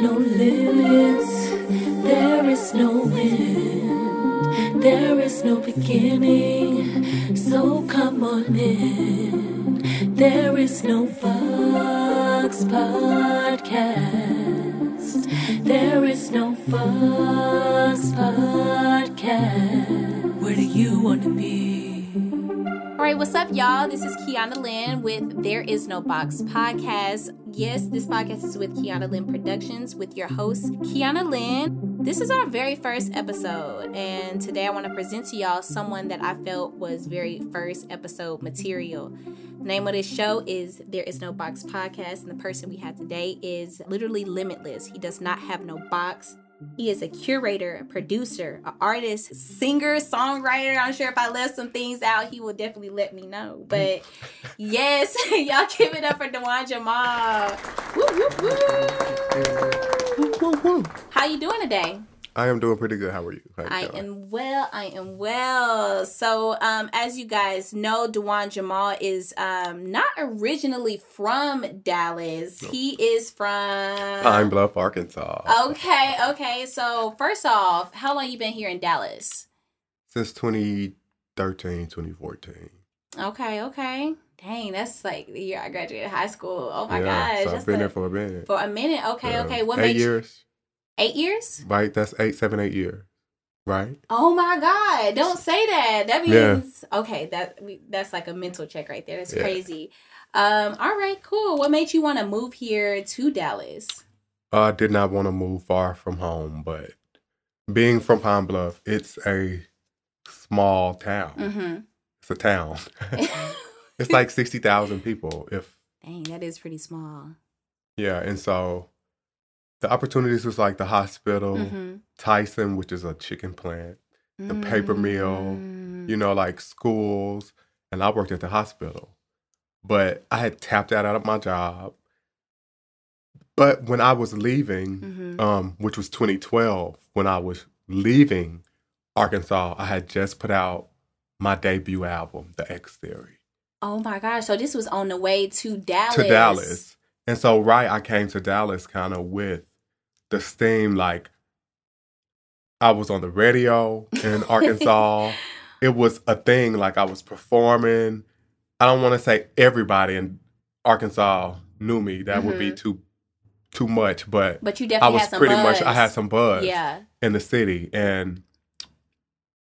no limits, there is no end, there is no beginning. So come on in, there is no box podcast, there is no box podcast. Where do you want to be? Right, what's up, y'all? This is Kiana Lynn with There Is No Box podcast. Yes, this podcast is with Kiana Lynn Productions with your host, Kiana Lynn. This is our very first episode, and today I want to present to y'all someone that I felt was very first episode material. The name of this show is There Is No Box podcast, and the person we have today is literally limitless. He does not have no box. He is a curator, a producer, an artist, singer, songwriter. I'm sure if I left some things out, he will definitely let me know. But yes, y'all give it up for Dawun-Jamaal. Woo, woo, woo. How you doing today? I am doing pretty good. How are you? How you I am well. I am well. So, um, as you guys know, Dawun-Jamaal is um not originally from Dallas. He is from Pine Bluff, Arkansas. Okay, okay. So first off, how long you been here in Dallas? Since 2013, 2014. Okay, okay. Dang, that's like the year I graduated high school. Oh my yeah, gosh. so I've been the- there for a minute. for a minute. Okay, Yeah. okay. What eight made you years, eight years? right? That's eight, seven, eight years, right? Oh my God! Don't say that. That Yeah. means okay. That that's like a mental check right there. That's Yeah. crazy. Um. All right. Cool. What made you want to move here to Dallas? Uh, I did not want to move far from home, but being from Pine Bluff, it's a small town. Mm-hmm. It's a town. it's like 60,000 people, if Dang, that is pretty small. yeah. And so the opportunities was like the hospital, Mm-hmm. Tyson, which is a chicken plant. the paper mill, Mm. you know, like schools, and I worked at the hospital. But I had tapped out of my job. But when I was leaving, Mhm. um, which was 2012, when I was leaving Arkansas, I had just put out my debut album, The X Theory, Oh my gosh! So this was on the way to Dallas. to Dallas. And so, right, I came to Dallas kind of with the same like I was on the radio in Arkansas. it was a thing like I was performing. I don't want to say everybody in Arkansas knew me. That would be Mhm. too too much, but But you I was had some pretty buzz. much I had some buzz Yeah. in the city and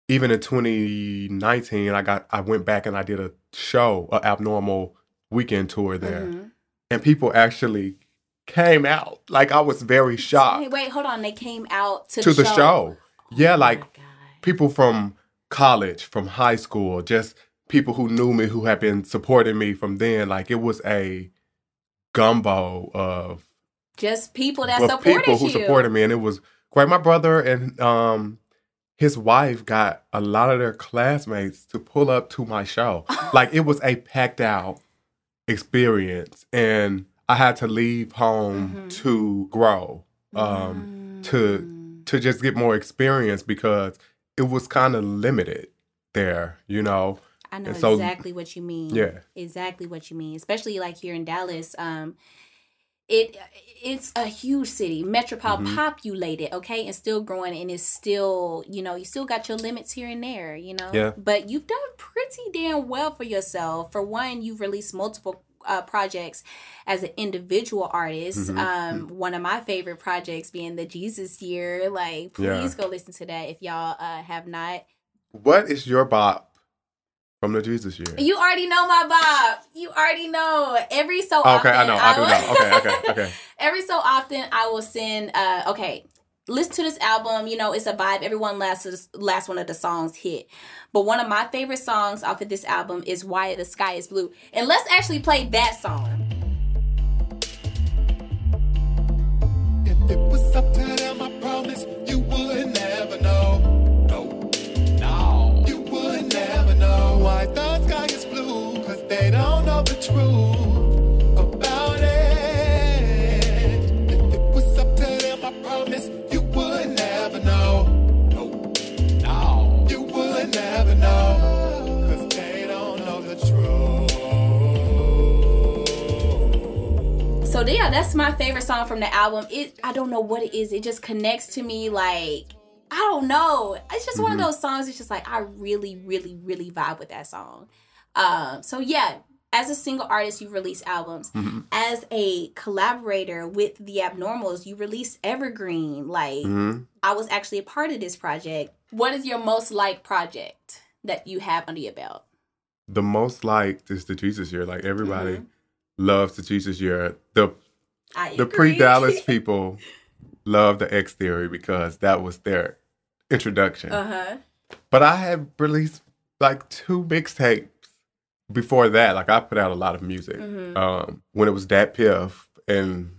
even in 2019 I got I went back and I did a show, a abnormal weekend tour there. Mhm. And people actually came out. Like I was very shocked Hey, wait, hold on. They came out to, to the, the show. Yeah, Oh like people from college, from high school, just people who knew me, who had been supporting me from then. Like it was a gumbo of, just people that supported people who you. supported me, and it was great. My brother and um his wife got a lot of their classmates to pull up to my show. like it was a packed out experience, and I had to leave home Mhm. to grow. Um, to- Mm. to just get more experience because it was kind of limited there, you know. I know so- exactly what you mean. Yeah. exactly what you mean. Especially like here in Dallas. Um, it it's a huge city, metropole Mhm. populated, okay, and still growing, and it's still you know you still got your limits here and there, you know. Yeah. But you've done pretty damn well for yourself. For one, you've released multiple. Uh, projects as an individual artist. Mhm. Um, one of my favorite projects being the Jesus Year. Like, please Yeah. go listen to that if y'all uh, have not. What is your bop from the Jesus year? You already know my Bob. You already know. Every so okay, often. I know, I do will- know. Okay, okay, okay. Every so often, I will send. Uh, okay, listen to this album. You know, it's a vibe. Everyone last last one of the songs hit, but one of my favorite songs off of this album is "Why the Sky Is Blue." And let's actually play that song. If it was up to them, I promise you would never know. No, no, you would never know why the sky is blue. Cause they don't know the truth So yeah, that's my favorite song from the album. It I don't know what it is. It just connects to me like I don't know. It's just one of those songs. It's just like I really, really, really vibe with that song. Um, so yeah, as a single artist, you release albums. As a collaborator with the Abnormals, you release Evergreen. Like hmm I was actually a part of this project. What is your most liked project that you have under your belt? The most liked is the Jesus year. Like everybody loves the Jesus year. The I the pre Dallas people love the X Theory because that was their introduction. Uh huh. But I had released like two mixtapes before that. Like I put out a lot of music Mhm. um, when it was DatPiff and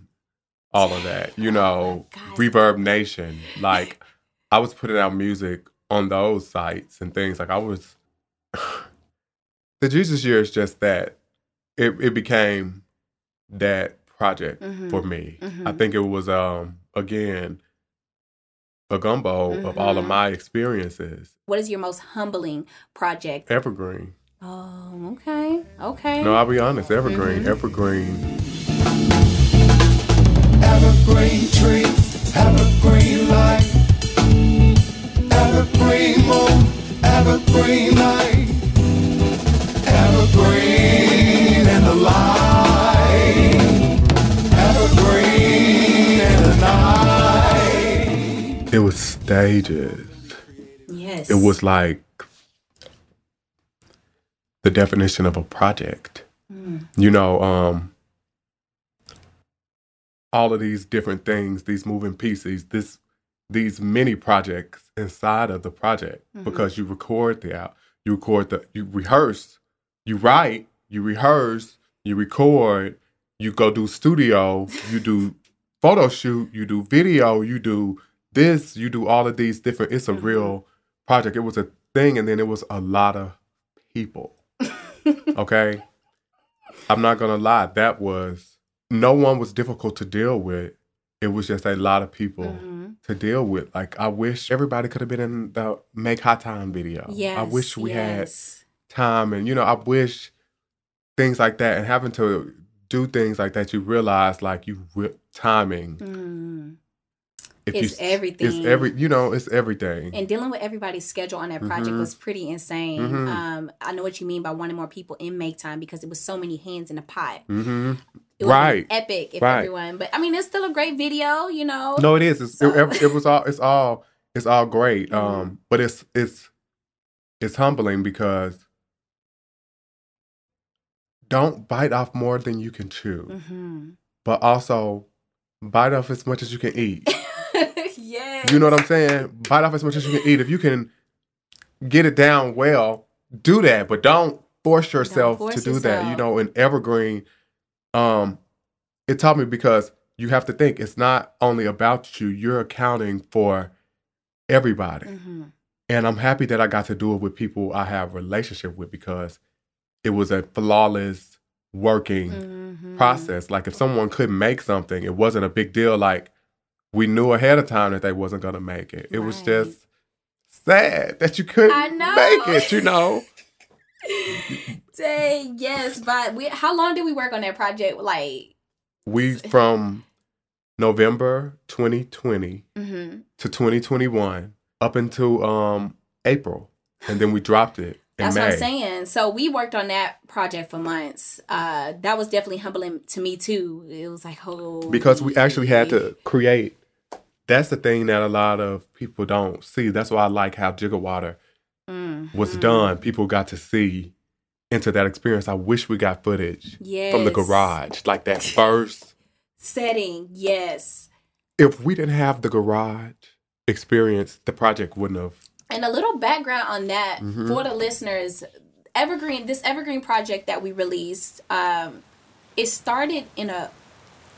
all of that. You know, Guys. ReverbNation. Like I was putting out music on those sites and things. Like I was. the Jesus year is just that. It it became that project Mhm. for me. I Mhm. think it was um again a gumbo of all of Mhm. my experiences. What is your most humbling project? Evergreen. Oh, okay, okay. No, I'll be honest. Evergreen. Mhm. Evergreen. Evergreen trees, evergreen light, evergreen moon, evergreen light, evergreen It was stages. yes. It was like the definition of a project. Mm. You know, um all of these different things, these moving pieces, this these mini projects inside of the project Mhm. because you record the out, you record the you rehearse, you write, you rehearse, you record, you go do studio, you do photo shoot, you do video, you do this, you do all of these different it's a Mhm. real project. It was a thing and then it was a lot of people. okay? I'm not gonna lie, that was no one was difficult to deal with. It was just a lot of people Mhm. to deal with. Like I wish everybody could have been in the Make Hot Time video. Yes. I wish we had time and you know, I wish things like that and having to do things like that, you realize like you re- timing. Mm. If It's you, everything. It's every you know, it's everything. And dealing with everybody's schedule on that project Mhm. was pretty insane. Mhm. Um, I know what you mean by wanting more people in make time because it was so many hands in the pot. hmm It would Right. epic if Right. everyone. But I mean, it's still a great video. You know. No, it is. It's, So- it, it was all. It's all. It's all great. Mhm. Um, but it's it's it's humbling because don't bite off more than you can chew, hmm but also bite off as much as you can eat. yeah. You know what I'm saying? Bite off as much as you can eat. If you can get it down well, do that. But don't force yourself force to do that. You know, in Evergreen, um, it taught me because you have to think it's not only about you, you're accounting for everybody. hmm And I'm happy that I got to do it with people I have a relationship with because it was a flawless working hmm process. Like if someone couldn't make something, it wasn't a big deal. Like we knew ahead of time that they wasn't gonna make it. It was just sad that you couldn't make it, you know. Dang, yes, but we. How long did we work on that project? Like, We from November 2020 hmm to 2021 up until um April. And then we dropped it in That's May. what I'm saying. So we worked on that project for months. Uh, that was definitely humbling to me too. It was like, oh, because we actually had to create. That's the thing that a lot of people don't see. That's why I like how Jigger Water Mm, was done. People got to see into that experience. I wish we got footage Yes. from the garage, like that first. setting. Yes, If we didn't have the garage experience, the project wouldn't have. and a little background on that Mhm. for the listeners. Evergreen, this Evergreen project that we released, um, it started in a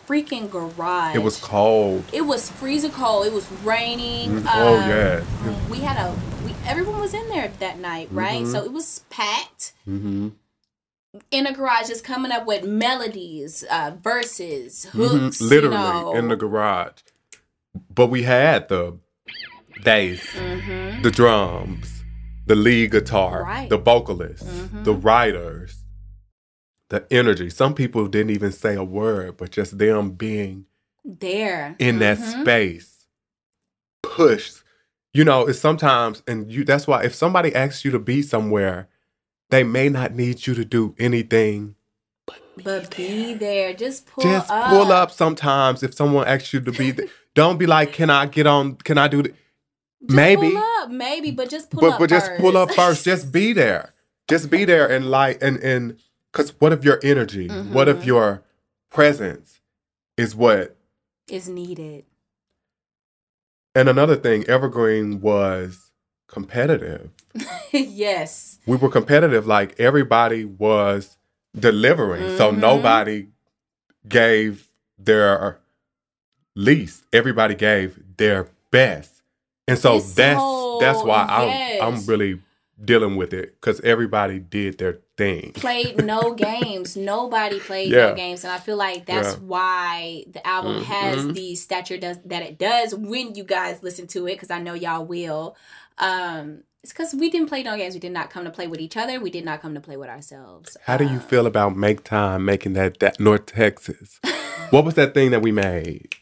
freaking garage. It was cold. It was freezing cold. It was raining. Mm, oh um, yeah. We had a we everyone was in there that night, right? Mhm. So it was packed Mm-hmm. in a garage, just coming up with melodies, uh, verses, Mhm. hooks, Literally you know. in the garage. But we had the bass, Mhm. the drums, the lead guitar, Right. the vocalists, Mhm. the writers, the energy. Some people didn't even say a word, but just them being There. in that Mhm. space pushed. You know, it's sometimes, and you. That's why if somebody asks you to be somewhere, they may not need you to do anything. But be there. Just pull Just up. pull up sometimes. If someone asks you to be there, don't be like, "Can I get on? Can I do?" Th-? Just Maybe. Pull up. Maybe, but just pull but up but just first. pull up first. Just be there. Just be there and like and and because what if your energy? What if Mhm. your presence is what? is needed. And another thing, Evergreen was competitive. yes. We were competitive. Like everybody was delivering, so Mhm. nobody gave their least. Everybody gave their best, and so It's that's so- that's why I'm. I'm really dealing with it because everybody did their thing. Played no games. Nobody played Yeah. no games, and I feel like that's Yeah. why the album has Mhm. the stature does that it does when you guys listen to it. Because I know y'all will. Um, it's because we didn't play no games. We did not come to play with each other. We did not come to play with ourselves. How do you Um, feel about make time making that that North Texas? what was that thing that we made?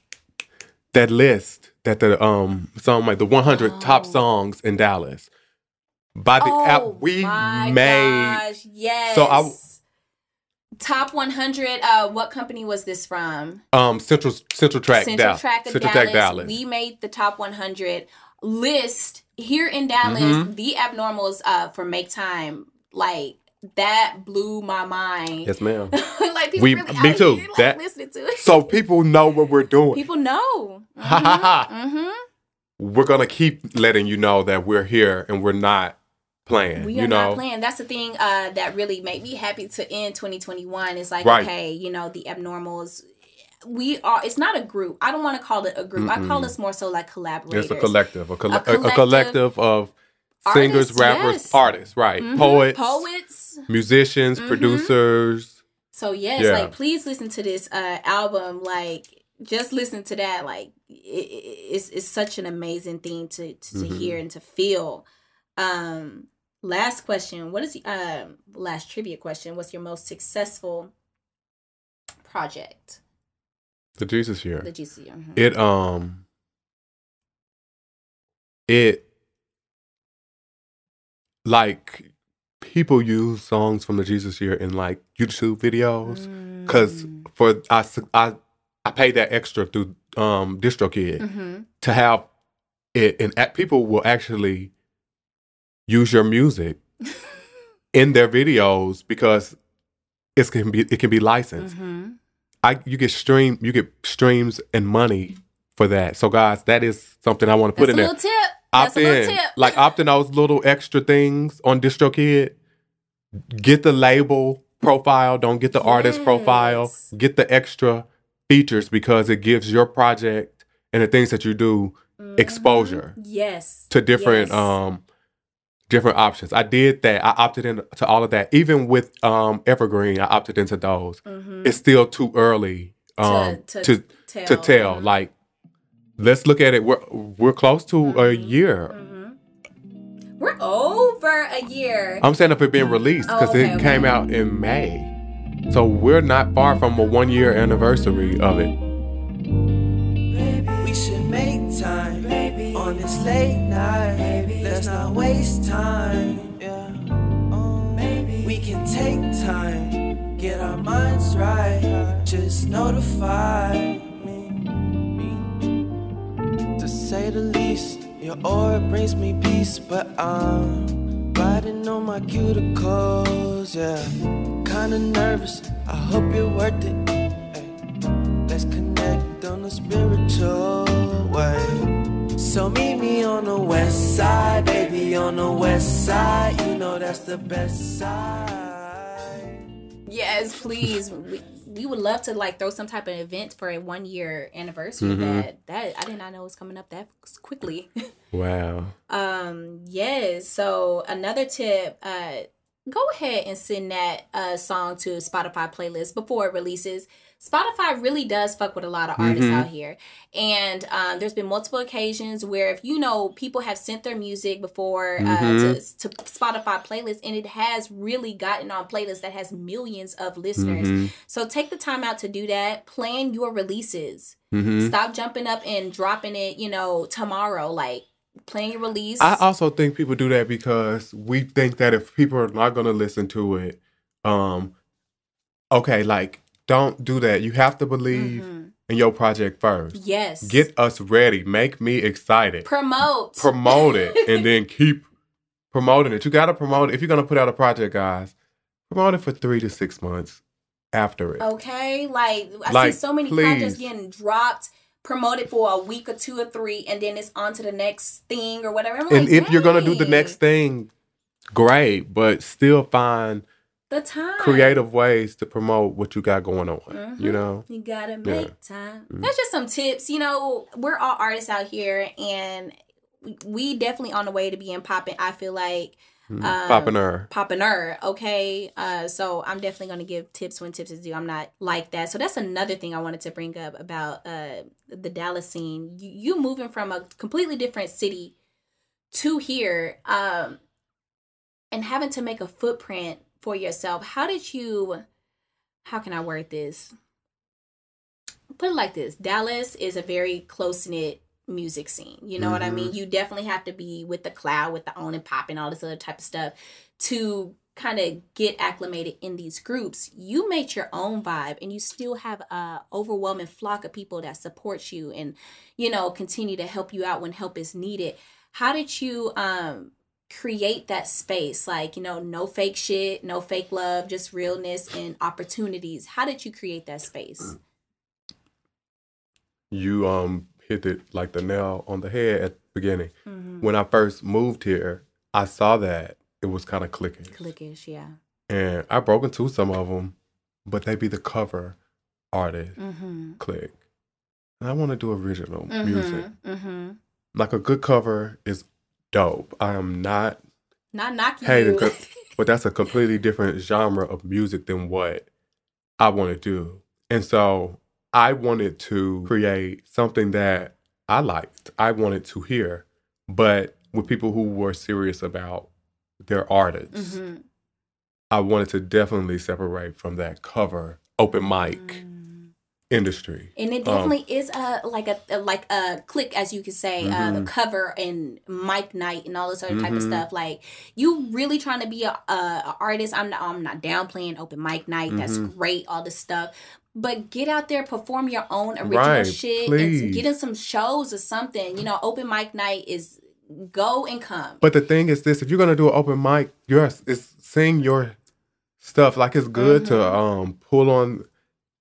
That list that the um song like the 100 top Oh. songs in Dallas. By the oh app we my made gosh, yes. So I- top 100. Uh, what company was this from? um Central Central Track Central Dallas. Track of Central Dallas. Track Dallas. We made the top 100 list here in Dallas. Mhm. The abnormals uh, for Make Time, like that blew my mind. yes, ma'am. like people We- really me out too. here, like, That- listening to it. so people know what we're doing. people know. Ha, ha, ha. hmm we're gonna keep letting you know that we're here and we're not playing. We you are know, not playing. That's the thing uh, that really made me happy to end 2021. It's like, Right. okay, you know, the abnormals. We are. It's not a group. I don't want to call it a group. I call Mm-mm. us more so like collaborators. it's a collective, a, coll- A a, a collective collective of singers, Artists, rappers, yes. artists, right? Mhm. Poets, poets. musicians, Mhm. producers. So yes, Yeah. like please listen to this uh album. Like just listen to that. Like it, it- it's it's such an amazing thing to to, to Mhm. hear and to feel. Um, last question. What is the um last trivia question? What's your most successful project? The Jesus year. The GC. mhm. It um it like people use songs from the Jesus year in like YouTube videos because Mm. for I paid that extra through um DistroKid Mhm. to have it and people will actually use your music in their videos because it can be it can be licensed. Mhm. I you get stream you get streams and money for that. So guys, that is something I want to put That's in a there. little tip. That's Opt a little in, tip. like opt in those little extra things on DistroKid. Get the label profile. Don't get the artist profile. Get the extra features because it gives your project and the things that you do Mhm. exposure Yes. to different Yes. um different options. I did that. I opted into all of that. Even with um Evergreen, I opted into those. Mhm. It's still too early um to, to tell. to tell. Mhm. Like, let's look at it. We're we're close to a Mhm. year. Mhm. We're over a year. I'm saying if it been released because Oh, okay, it okay. came out in May, so we're not far from a one year anniversary of it. We should make time on this late night. Let's not waste time. Yeah. Maybe we can take time, get our minds right. Just notify me. To say the least, your aura brings me peace, but I'm riding on my cuticles. Yeah, kinda nervous. I hope you're worth it. Ay. Let's connect on a spiritual way. So meet me on the west side, baby, on the west side. You know that's the best side. Yes, please. we, we would love to like throw some type of event for a one year anniversary. Mhm. That that I did not know was coming up that quickly. Wow. um. Yes. So another tip. Uh. Go ahead and send that uh, song to Spotify playlist before it releases, Spotify really does fuck with a lot of artists Mhm. out here. And um, there's been multiple occasions where if you know people have sent their music before uh, Mhm. to, to Spotify playlists and it has really gotten on playlists that has millions of listeners. Mhm. So take the time out to do that. Plan your releases. Mhm. Stop jumping up and dropping it, you know, tomorrow. Like plan your release. I also think people do that because we think that if people are not going to listen to it, um, okay, like don't do that. You have to believe Mhm. in your project first. Yes. Get us ready. Make me excited. promote. promote it and then keep promoting it. You got to promote it. If you're going to put out a project, guys, promote it for three to six months after it. Okay, like I Like, see so many please. projects getting dropped, promoted for a week or two or three, and then it's on to the next thing or whatever. And if you're going to do the next thing, great, but still find the time creative ways to promote what you got going on. Mhm. You know? You gotta Yeah. make time. Mhm. That's just some tips. You know, we're all artists out here, and we- definitely on the way to being popping. I feel like Mm. Um, Popping her. poppiner. Okay, uh, so I'm definitely gonna give tips when tips is due. I'm not like that. So that's another thing I wanted to bring up about uh the Dallas scene. You, you moving from a completely different city to here, um, and having to make a footprint for yourself. How did you? How can I word this? Put it like this: Dallas is a very close knit music scene. You know what I mean? You definitely have to be with the cloud, with the on and pop and all this other type of stuff to kind of get acclimated in these groups. You made your own vibe and you still have a overwhelming flock of people that support you and you know continue to help you out when help is needed. How did you um create that space like you know no fake shit no fake love just realness and opportunities how did you create that space You um hit it like the nail on the head at the beginning. mm-hmm. When I first moved here, I saw that it was kind of clicking. clickish yeah And I broke into some of them, but they be the cover artist mm-hmm. click. And I want to do original music. mm-hmm. Like a good cover is dope. I am not not knocking hating, you but that's a completely different genre of music than what I want to do. And so I wanted to create something that I liked. I wanted to hear, but with people who were serious about their artists. Mhm. I wanted to definitely separate from that cover open mic Mm. Industry. And it Um, definitely is a like a, a- like a click, as you could say, uh, the Mhm. cover and mic night and all this other type of Mhm. stuff. Like you really trying to be a, a, a artist. I'm not, I'm not downplaying open mic night. That's Mhm. great, all this stuff. But get out there, perform your own original Right, shit, please. and get in some shows or something. You know, open mic night is go and come. But the thing is this, if you're gonna do an open mic, yours it's sing your stuff. Like it's good to Mhm. um pull on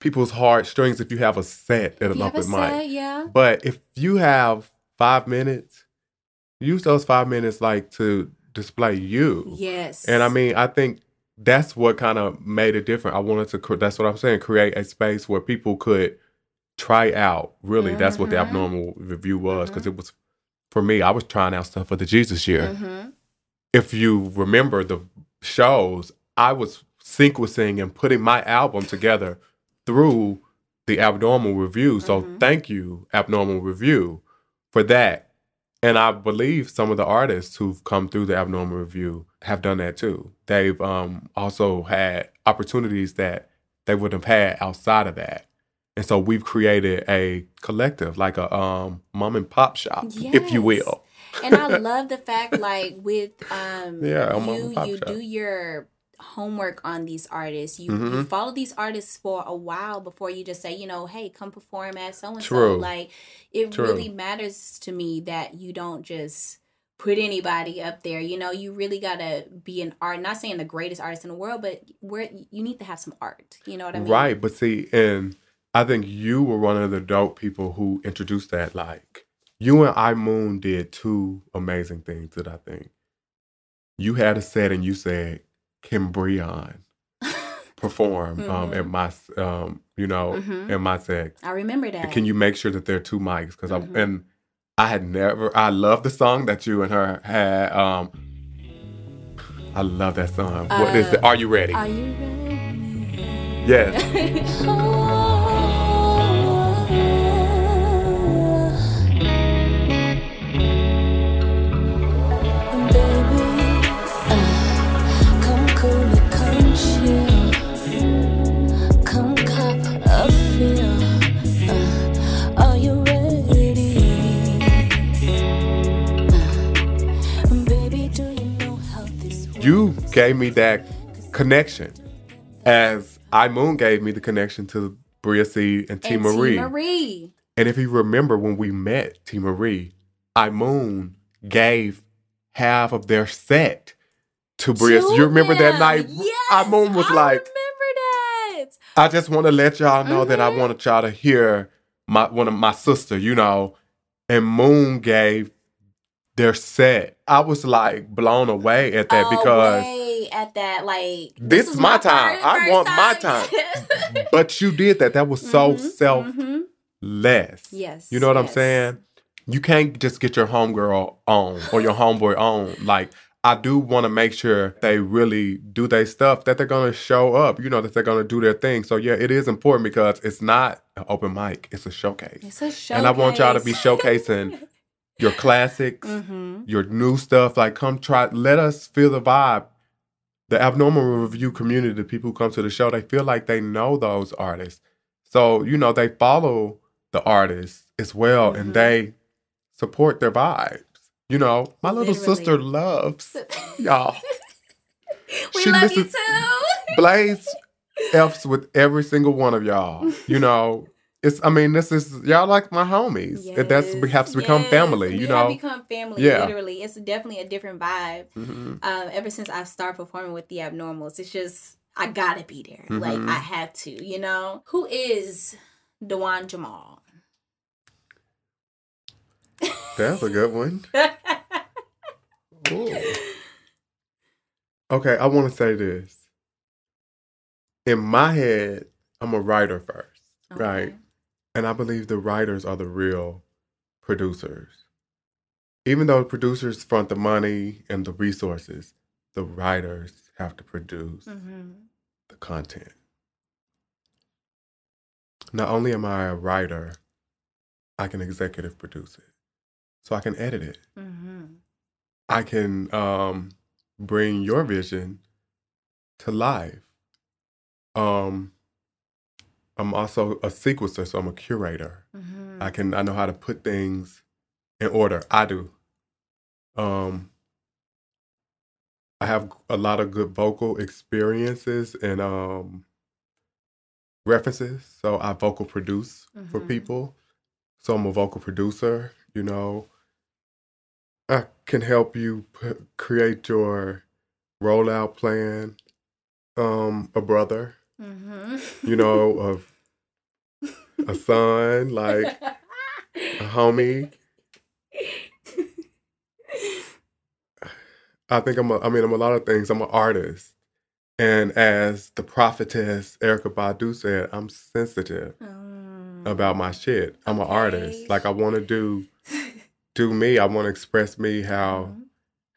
people's heartstrings if you have a set at an open mic. yeah, But if you have five minutes, use those five minutes like to display you. yes, And I mean, I think that's what kind of made it different. I wanted to, that's what I'm saying, create a space where people could try out. Really, that's what the Mhm. abnormal review was because it was for me. I was trying out stuff for the Jesus year. hmm If you remember the shows, I was sequencing and putting my album together through the abnormal review. So Mhm. thank you, abnormal review, for that. And I believe some of the artists who've come through the abnormal review have done that too. They've um, also had opportunities that they would have had outside of that. And so we've created a collective, like a um, mom and pop shop, if you will. and I love the fact like with um Yeah, you pop you shop. do your homework on these artists. You you Mhm. follow these artists for a while before you just say, you know, hey, come perform at so and so. Like it True. really matters to me that you don't just put anybody up there. You know, you really gotta be an art. Not saying the greatest artist in the world, but where you need to have some art. You know what I mean? Right, but see, and I think you were one of the dope people who introduced that. Like you and I Moon did two amazing things that I think. You had a set and you said, "Can Breon perform um, at my, um, you know, Mhm. in my set? I remember that. Can you make sure that there are two mics? Because Mhm. I and I had never. I love the song that you and her had. Um, I love that song. what is Uh, it? Are you ready? Are you ready? yes. you gave me that connection, as I Moon gave me the connection to Bria C and T And Marie. T Marie. And if you remember when we met T Marie, I Moon gave half of their set to Bria. To you remember that night? Yes, I Moon was I like, remember that. I just want to let y'all know that I Mhm. wanted y'all to hear my one of my sister, you know, and Moon gave their set. I was like blown away at that because Away at that, like This was is my time. I want my time. but you did that. That was so Mhm, selfless. mhm. Yes. You know what I'm saying? You can't just get your homegirl on or your homeboy on. Like, I do want to make sure they really do their stuff, that they're going to show up, you know, that they're going to do their thing. So, yeah, it is important because it's not an open mic, it's a showcase. It's a show. And I want y'all to be showcasing your classics, hmm your new stuff. Like, come try, let us feel the vibe. The abnormal review community, the people who come to the show, they feel like they know those artists. So, you know, they follow the artists as well Mhm. and they support their vibes. You know, my little Literally. sister loves y'all. we She love you too. Blaze F's with every single one of y'all. You know, it's, I mean, this is, y'all like my homies. And That's, we have to become yes. family, We you have know? become family, Yeah. literally. It's definitely a different vibe. Mhm. um, ever since I started performing with the Abnormals. It's just I gotta be there. Like Mhm. I have to, you know. Who is Dawun-Jamaal? That's a good one. Ooh. Okay, I want to say this. In my head, I'm a writer first, right? And I believe the writers are the real producers. Even though producers front the money and the resources, the writers have to produce Mm-hmm. the content. Not only am I a writer, I can executive produce it. So I can edit it. Mm-hmm. I can um, bring your vision to life. Um, I'm also a sequencer, so I'm a curator. Mm-hmm. I can I know how to put things in order. I do. Um, I have a lot of good vocal experiences and um, references. So I vocal produce for Mhm. people. So I'm a vocal producer. You know, I can help you p- create your rollout plan. Um, a brother, Mm-hmm. you know, of a son, like a homie. I think I'm a, I mean, I'm a lot of things. I'm an artist. And as the prophetess Erykah Badu said, I'm sensitive Mm. about my shit. I'm an artist. Like I want to do do me. I want to express me how Mhm.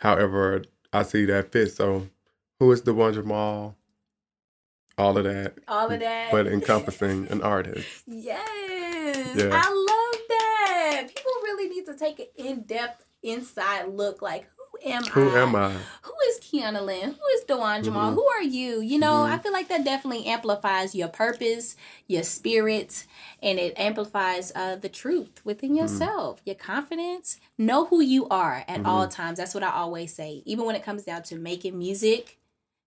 however I see that fit. So who is Dawun-Jamaal? All of that. All of that. But encompassing an artist. Yes. Yeah. I love that. People really need to take an in-depth inside look like who am Who I? Who am I? Who is Kiana Lynn? Who is Dawun-Jamaal? Mhm. Who are you? You know, Mhm. I feel like that definitely amplifies your purpose, your spirit, and it amplifies uh, the truth within Mm-hmm. yourself, your confidence. Know who you are at all Mm-hmm. times. That's what I always say. Even when it comes down to making music,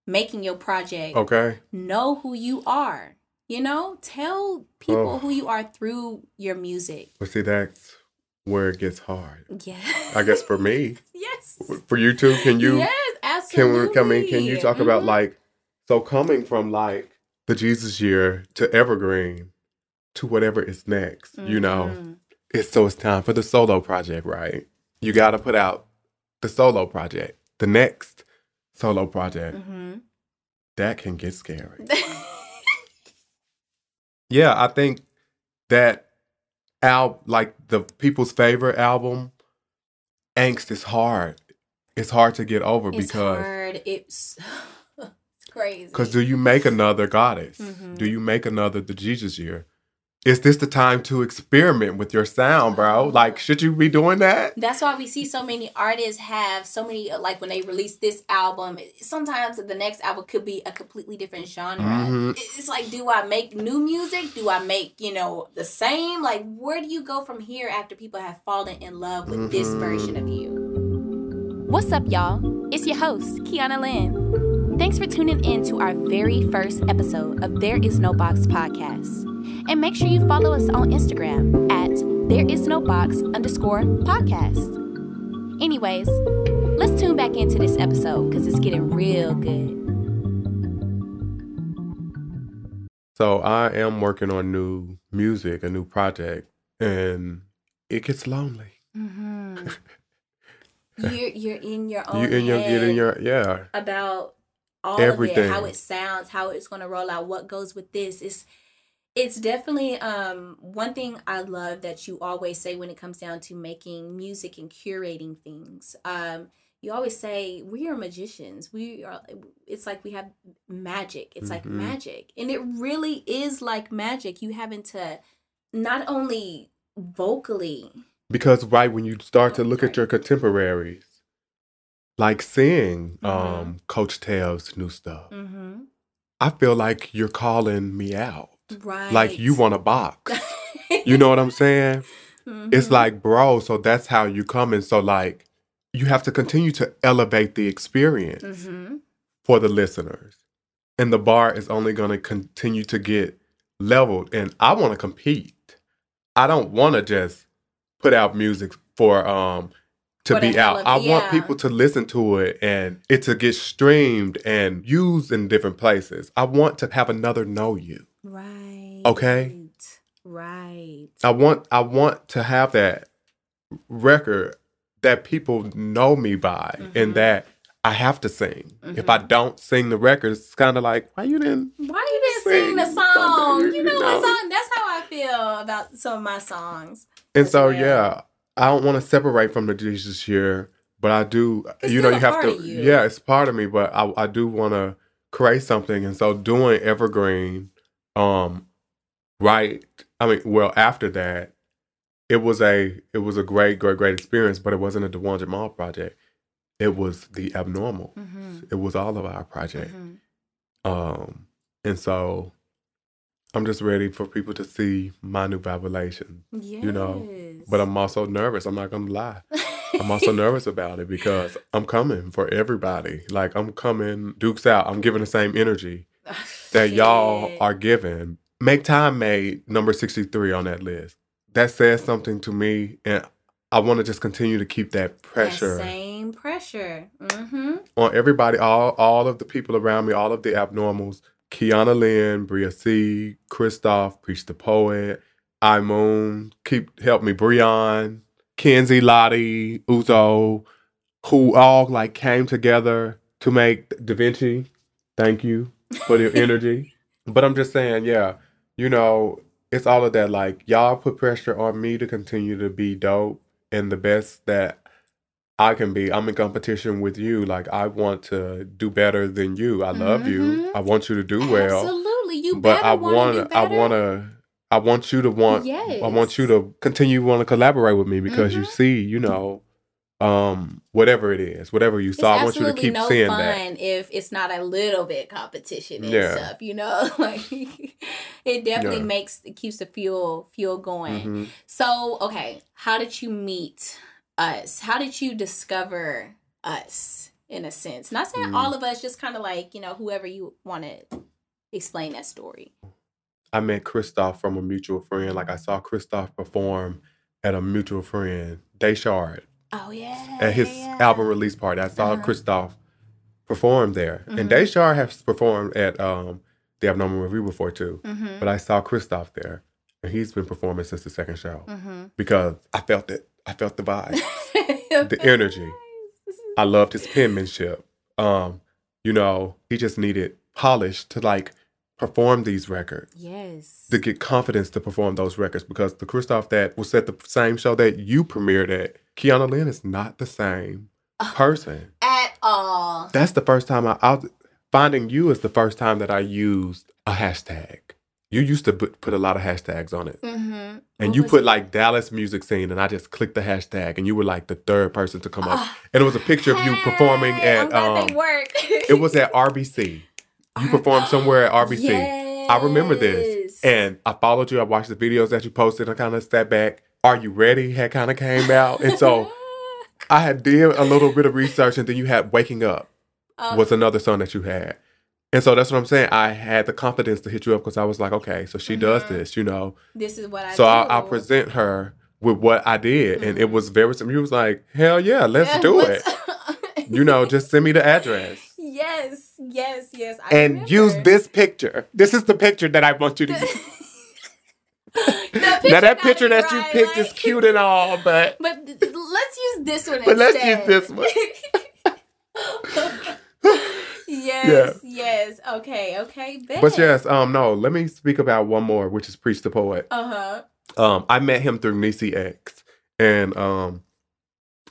making your project, Okay. know who you are. You know, tell people Oh. who you are through your music. But see, that's where it gets hard. Yeah. I guess for me, yes. for you too. Can you? Yes, absolutely. Can we? Come in? Can you talk about Mhm. like so coming from like the Jesus year to Evergreen to whatever is next? You know, Mhm. it's so it's time for the solo project, right? You got to put out the solo project, the next solo project. Mhm. That can get scary. Yeah, I think that al like the people's favorite album, Angst is hard. It's hard to get over it's because hard. It's, it's crazy. because do you make another goddess? Mhm. Do you make another the Jesus year? Is this the time to experiment with your sound, bro? Like, should you be doing that? That's why we see so many artists have so many like when they release this album. Sometimes the next album could be a completely different genre. Mhm. It's like, do I make new music? Do I make you know the same? Like, where do you go from here after people have fallen in love with this Mhm. version of you? What's up, y'all? It's your host, Kiana Lynn. Thanks for tuning in to our very first episode of There Is No Box podcast. And make sure you follow us on Instagram at There Is No Box underscore podcast. Anyways, let's tune back into this episode because it's getting real good. So I am working on new music, a new project, and it gets lonely. Mm-hmm. you're, you're in your own You're in your get in your yeah. about all of Everything. it, how it sounds, how it's going to roll out, what goes with this. It's it's definitely um one thing I love that you always say when it comes down to making music and curating things. Um you always say we are magicians. We are it's like we have magic. It's like Mhm. magic. And it really is like magic. You having to not only vocally Because right when you start to look at your contemporaries, like seeing Mhm. um Coach Tev's new stuff, mhm, I feel like you're calling me out. Right Like you want a box. You know what I'm saying? It's Mhm. like, bro, so that's how you come in. So like you have to continue to elevate the experience Mhm. for the listeners. And the bar is only gonna continue to get leveled. And I wanna compete. I don't wanna just put out music for um to the be out. of- I yeah. want people to listen to it and it to get streamed and used in different places. I want to have another know you. Right. Okay. Right. I want I want to have that record that people know me by Mhm. and that I have to sing. If I Mhm. don't sing the record, it's kind of like, why you didn't? Why you didn't sing the song? something, You know know. song. That's how I feel about some of my songs. And so, well. yeah, I don't want to separate from the Jesus year, but I do. It's you know, you have to. you. Yeah, it's part of me, but I, I do want to create something, and so doing Evergreen, um, right. I mean, well, after that, it was a it was a great, great, great experience, but it wasn't a Dawun-Jamaal project. It was the abnormal. Mm-hmm. It was all of our project. Um, and so I'm just ready for people to see my new revelation. Yes. You know, But I'm also nervous. I'm not gonna lie. I'm also nervous about it because I'm coming for everybody. Like I'm coming Dukes out. I'm giving the same energy that y'all are giving. Make time made number 63 on that list. That says something to me and I want to just continue to keep that That pressure same pressure. Mm-hmm. on everybody, all all of the people around me, all of the abnormals. Kiana Lynn, Bria C, Christoph, Preach the Poet, I Moon, keep help me, Breon, Kenzie, Lottie, Uzo, who all like came together to make Da Vinci. Thank you for your energy. But I'm just saying, yeah, you know, it's all of that. Like y'all put pressure on me to continue to be dope and the best that I can be. I'm in competition with you. Like I want to do better than you. I love you. Mhm. I want you to do well. Absolutely. You But better I do to I want to I want you to want I want you to continue want to collaborate with me because you Mhm. see, you know, um whatever it is, whatever you saw, I want you to keep no seeing fun that. if it's not a little bit competition and Yeah. stuff, you know. Like it definitely Yeah. makes it keeps the fuel fuel going. Mhm. So, okay, how did you meet us? How did you discover us in a sense? Not saying Mm. all of us, just kind of like, you know, whoever you want to explain that story. I met Christoph from a mutual friend. Like I saw Christoph perform at a mutual friend, Dayshard, Oh, yeah. at his yeah. album release party. I saw Uh-huh. Christoph perform there. And Mhm. Dayshard has performed at um the Abnormal Review before too. Mm-hmm. But I saw Christoph there. And he's been performing since the second show. mm-hmm. Because I felt it. I felt the vibe. the energy. I loved his penmanship. Um, you know, he just needed polish to like perform these records. Yes. To get confidence to perform those records because the Christoph that was at the same show that you premiered at, Kiana Lynn is not the same person. At all. That's the first time I, I finding you is the first time that I used a hashtag. You used to put, put a lot of hashtags on it. Mm-hmm. And you put like Dallas music scene, and I just clicked the hashtag, and you were like the third person to come up. Ah, And it was a picture of you performing Hey, at um, work. it was at RBC. You performed somewhere at RBC. Yes. I remember this. And I followed you. I watched the videos that you posted. I kind of stepped back. Are you ready? Had kind of came out. And so I had did a little bit of research, and then you had "Waking Up" Uh, was another song that you had, and so that's what I'm saying. I had the confidence to hit you up because I was like, okay, so she does Mhm. this, you know. this is what I so do. I'll, I'll present her with what I did, and it was very simple. He was like, hell yeah, let's Yeah, do it. You know, just send me the address. Yes, yes, yes. I and remember. use this picture. This is the picture that I want you to use. Now that picture that you picked is cute and all, but But let's use this one But let's instead. use this one. yes, yes. Okay, okay. Bet. but yes, um, no. Let me speak about one more, which is Preach the Poet. Uh huh. Um, I met him through Nisi X, and um,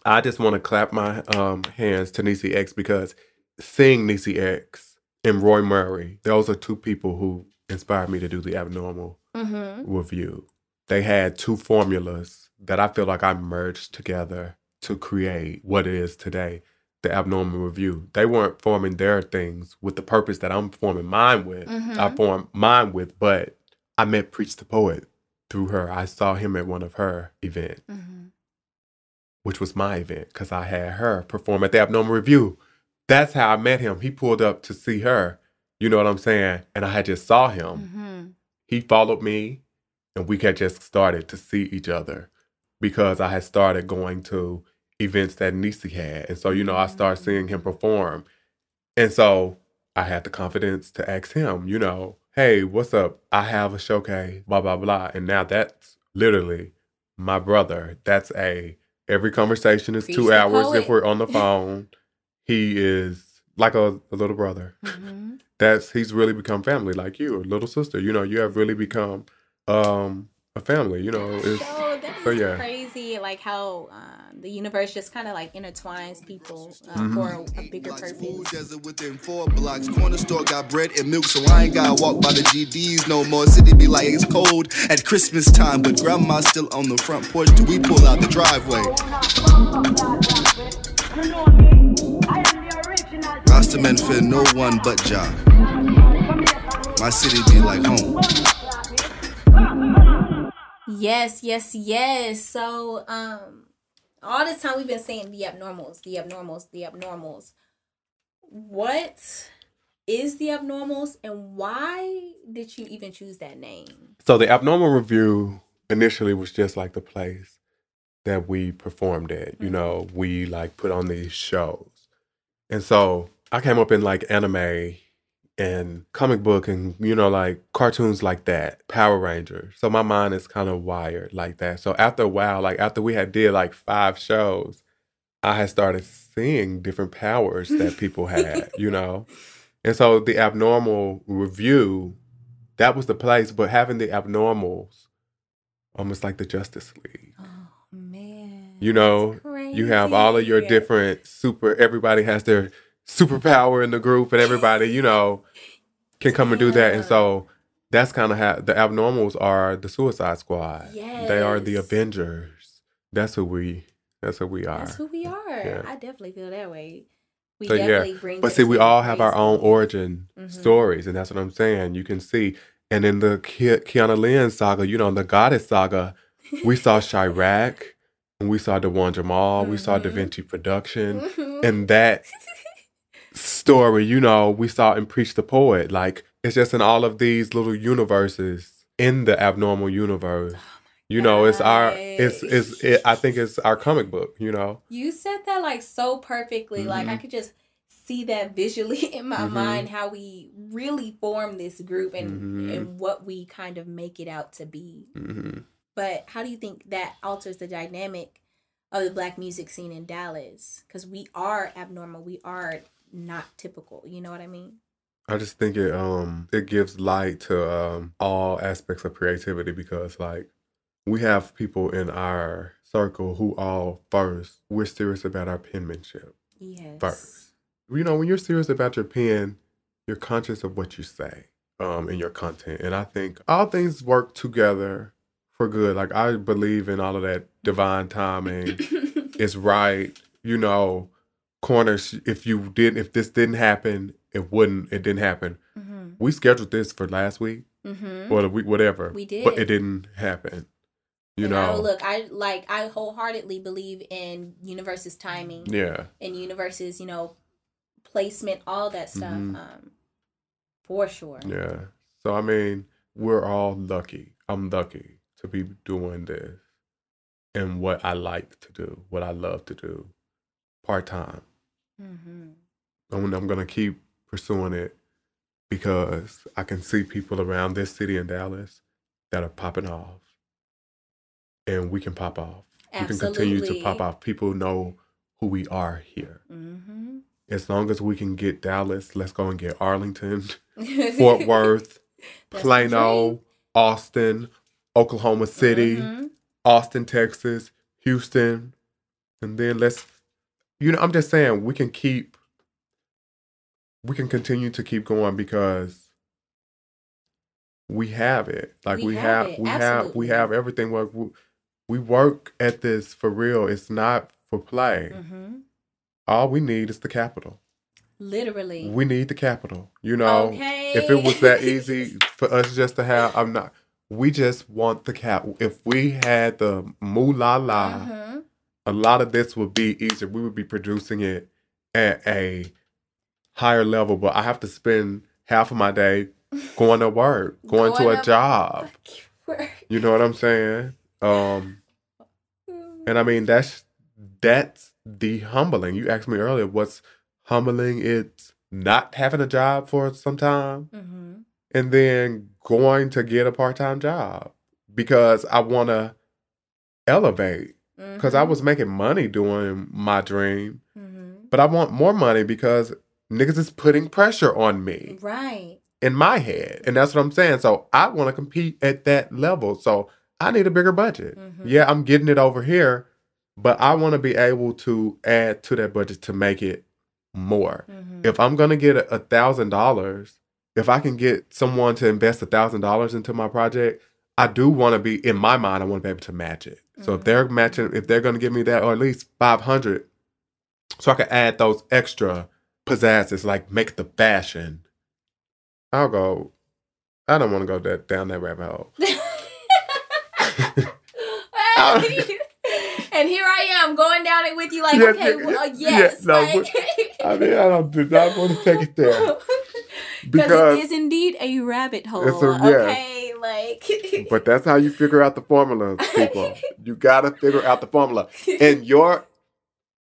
I just want to clap my um hands to Nisi X because seeing Nisi X and Roy Murray, those are two people who inspired me to do the abnormal Mm-hmm. review. They had two formulas that I feel like I merged together to create what it is today, the abnormal review. They weren't forming their things with the purpose that I'm forming mine with. I Mhm. formed mine with, but I met Preach the Poet through her. I saw him at one of her events, Mm-hmm. which was my event because I had her perform at the abnormal review. That's how I met him. He pulled up to see her. You know what I'm saying? And I had just saw him Mm-hmm. he followed me and we had just started to see each other because I had started going to events that Nisi had. And so, you know, I started seeing him perform. And so I had the confidence to ask him, you know, hey, what's up? I have a showcase, blah, blah, blah. And now that's literally my brother. That's a, every conversation is two hours poet. if we're on the phone. He is like a, a little brother Mm-hmm. that's he's really become family like you a little sister you know you have really become um a family you know it's So that is so, yeah. crazy, like how uh, the universe just kind of like intertwines people uh, Mm-hmm. for a, a bigger purpose. desert within four blocks. Corner store got bread and milk, so I ain't gotta walk by the GDs no more. City be like it's cold at Christmas time, but grandma's still on the front porch Do we pull out the driveway. Rastaman fear no one but Jah. My city be like home. Yes, yes, yes. So, um, all this time we've been saying the abnormals, the abnormals, the abnormals. What is the abnormals, and why did you even choose that name? so the abnormal review initially was just like the place that we performed at you know we like put on these shows and so i came up in like anime and comic book and you know like cartoons like that power rangers. So my mind is kind of wired like that. So after a while like after we had did like five shows i had started seeing different powers that people had you know? And so the abnormal review that was the place but having the abnormals almost like the justice league. Oh man, you know you have all of your different super everybody has their superpower in the group and everybody you know can come and do that and so that's kind of how the abnormals are the suicide squad they are the avengers that's who we that's who we are That's who we are. Yeah. I definitely feel that way. We So, yeah. definitely bring. but see we all have our own origin Mhm. stories and that's what i'm saying you can see and in the Ki- Kiana Lynn saga you know in the goddess saga we saw Chirac and we saw Dawun-Jamaal we saw Da Mhm. Vinci production Mhm. and that story, you know, we saw in Preach the Poet. Like it's just in all of these little universes in the abnormal universe. You know, it's our it's it's it, I think it's our comic book, you know. You said that like so perfectly. Like I Mhm. could just see that visually in my Mhm. mind how we really form this group and Mhm. and what we kind of make it out to be. hmm But how do you think that alters the dynamic of the black music scene in Dallas? Because we are abnormal. We are not typical. You know what I mean? I just think it um it gives light to um all aspects of creativity because like we have people in our circle who all first we're serious about our penmanship. Yes. First. you know, when you're serious about your pen, you're conscious of what you say um, in your content. And I think all things work together for good. Like I believe in all of that divine timing. it's right. You know, corners. If you didn't, if this didn't happen, it wouldn't. It didn't happen. mm-hmm. We scheduled this for last week Mm-hmm. or the week, whatever. We did but it didn't happen. You And know. I, look, I like I wholeheartedly believe in universe's timing yeah. and universe's, you know, placement, all that stuff. Mhm. Um, for sure. Yeah. So I mean, we're all lucky. I'm lucky to be doing this and what I like to do, what I love to do, part time. Mm-hmm. And I'm gonna keep pursuing it because I can see people around this city in Dallas that are popping off, and we can pop off. We can continue to pop off. People know who we are here. Mm-hmm. As long as we can get Dallas, let's go and get Arlington, Fort Worth, Plano. Austin, Oklahoma City, Mhm. Austin, Texas, Houston, and then let's you know, I'm just saying we can keep we can continue to keep going because we have it. Like We we, have have, we have we have everything work we, we work at this for real. It's not for play. Mhm. All we need is the capital. Literally. We need the capital. You know, okay. if it was that easy for us just to have, I'm not. We just want the cap. If we had the moolah la, Mhm. A lot of this would be easier. We would be producing it at a higher level. But I have to spend half of my day going to work, going, Going to a job. You know what I'm saying? Um, and I mean that's that's the humbling. You asked me earlier, what's humbling? It's not having a job for some time Mhm. and then going to get a part-time job because I want to elevate because I Mhm. was making money doing my dream, Mhm. but I want more money because niggas is putting pressure on me Right. in my head. And that's what I'm saying. So I want to compete at that level. So I need a bigger budget. Mhm. Yeah, I'm getting it over here, but I want to be able to add to that budget to make it more. Mhm. If I'm gonna get a thousand dollars, if I can get someone to invest a thousand dollars into my project, I do want to be in my mind. I want to be able to match it. So if mm-hmm. they're matching, if they're gonna give me that, or at least five hundred, so I can add those extra pizzazzes, like make the fashion. I'll go. I don't want to go that down that rabbit hole. and here I am going down it with you, like, uh, Yes, okay, yes, well, yes, yes. no, like- I mean, I don't do not want to take it there Because it is indeed a rabbit hole. It's a- yeah. Okay, like. but that's how you figure out the formula, people. you gotta figure out the formula. And your,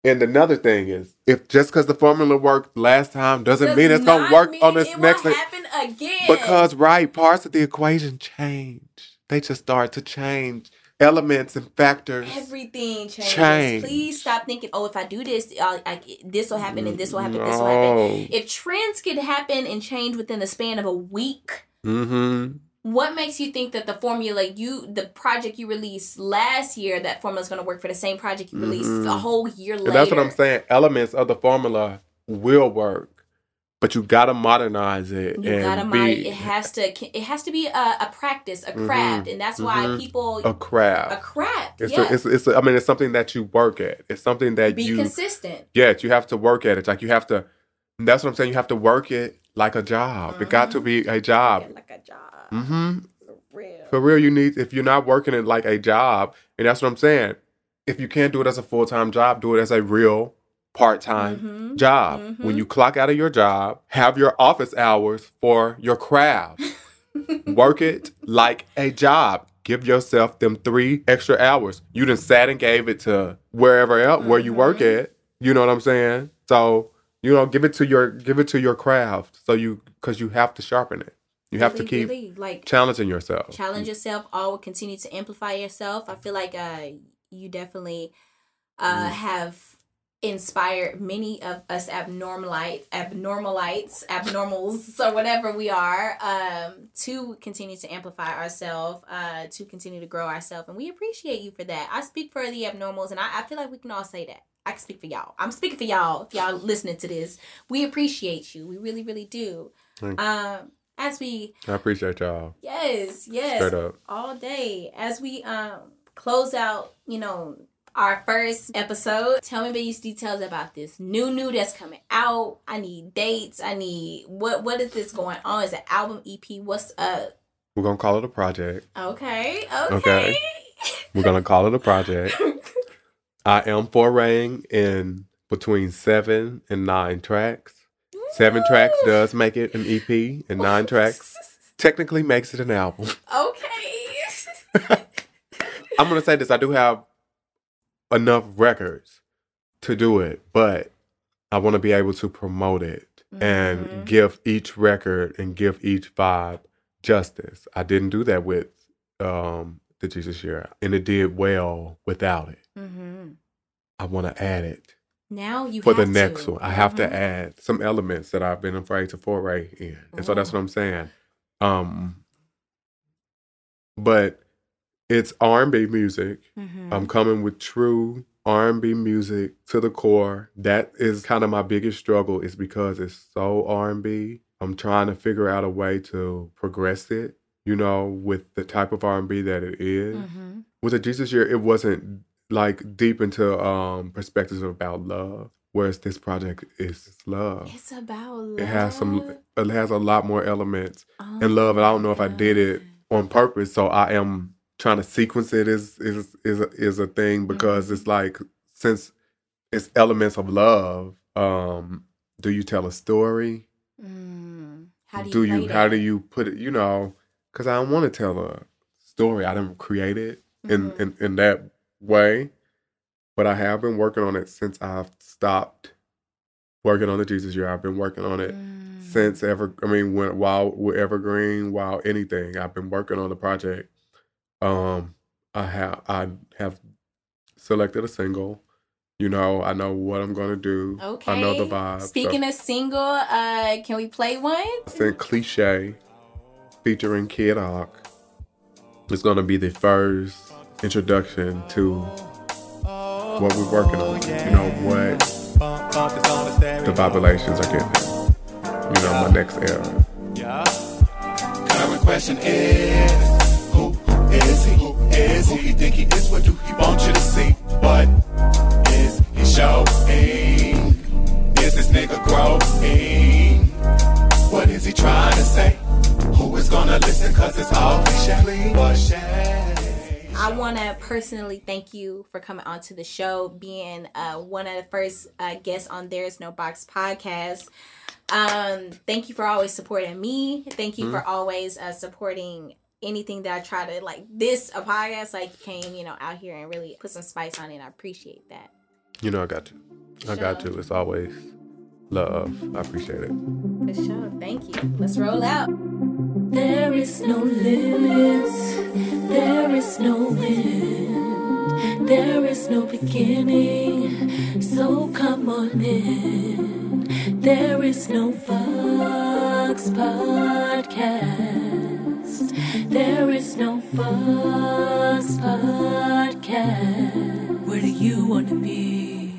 and another thing is, if just because the formula worked last time doesn't Does mean it's gonna work on this next thing. happen again. Because right, parts of the equation change. They just start to change. Elements and factors. Everything changes. Change. Please stop thinking, oh, if I do this, uh, I, this will happen and this will happen, this will happen. If trends can happen and change within the span of a week, Mm-hmm. what makes you think that the formula you, the project you released last year, that formula is going to work for the same project you released Mhm. a whole year later? And that's what I'm saying. Elements of the formula will work, but you gotta modernize it You and gotta be mind. It has to. It has to be a, a practice, a craft, and that's why mhm. people a craft. a craft. It's, yeah, a, it's, it's a, I mean, it's something that you work at. It's something that be you, consistent. yeah, you have to work at it. Like you have to, that's what I'm saying. You have to work it like a job. It got to be a job. Like a job. Mm-hmm. For real. For real, you need, if you're not working it like a job, and that's what I'm saying. If you can't do it as a full time job, do it as a real part time Mhm. job. Mhm. When you clock out of your job, have your office hours for your craft. Work it like a job. Give yourself them three extra hours. You done sat and gave it to wherever else where you work Mhm. at. You know what I'm saying? So you know, give it to your give it to your craft. So you because you have to sharpen it. You have to keep really, like challenging yourself. challenge yourself. All continue to amplify yourself. I feel like uh, you definitely uh, Mm. have inspired many of us abnormalites, abnormalites, abnormals, or whatever we are, um, to continue to amplify ourselves, uh, to continue to grow ourselves, and we appreciate you for that. I speak for the abnormals, and I, I feel like we can all say that. I can speak for y'all. I'm speaking for y'all. If y'all listening to this, we appreciate you. We really, really do. Um, as we I appreciate y'all. yes, yes, Straight up. all day as we um close out you know our first episode tell me these details about this new new that's coming out i need dates i need what what is this going on is it album ep what's up We're gonna call it a project. okay okay, Okay. We're gonna call it a project. I am foraying in between seven and nine tracks. Seven tracks does make it an EP, and nine tracks technically makes it an album. Okay. I'm gonna say this: I do have enough records to do it, but I want to be able to promote it and Mhm. give each record and give each vibe justice. I didn't do that with um, the Jesus Year, and it did well without it. hmm I want to add it Now you for the next to. one. I have to Mhm. add some elements that I've been afraid to foray in, and so that's what I'm saying. Um, but it's R&B music. Mhm. I'm coming with true R&B music to the core. That is kind of my biggest struggle is because it's so R&B. I'm trying to figure out a way to progress it, you know, with the type of R&B that it is. Mhm. With the Jesus Year, it wasn't like deep into um perspectives about love, whereas this project is love. It's about love. It has some it has a lot more elements Oh and love, and I don't know if I did it on purpose. So I am trying to sequence it is is is a, is a thing because Mm-hmm. it's like since it's elements of love. Um, do you tell a story? Mm. How do you, do you how that? do you put it? You know, because I don't want to tell a story. I didn't create it in, Mhm. in in that way, but I have been working on it since I've stopped working on the Jesus year. I've been working on it Mm. since ever. I mean, when while with Evergreen, while anything, I've been working on the project. Um, I have I have selected a single. You know, I know what I'm gonna do. Okay. I know the vibe. so- Speaking of single, uh, can we play one? I think Cliche featuring Kid Rock is going to be the first introduction to what we're working on. You know, what the vibrations are getting. You know, my next era. Yeah. Current question is, who is he? Who is he? Who he think he is? What do he want you to see? What is he showing? Is this nigga growing? What is he trying to say? Who is gonna listen? Cause it's all cliche. cliche. I want to personally thank you for coming onto the show, being uh, one of the first uh, guests on There's No Box podcast. Um, thank you for always supporting me. Thank you for always uh, supporting anything that I try to like. This a podcast like came, you know, out here and really put some spice on it. I appreciate that. You know, I got you. I got you. It's always love. I appreciate it. For sure. Thank you. Let's roll out. There is no limits, there is no end, there is no beginning. So come on in. There is no Box podcast. There is no Box podcast. Where do you want to be?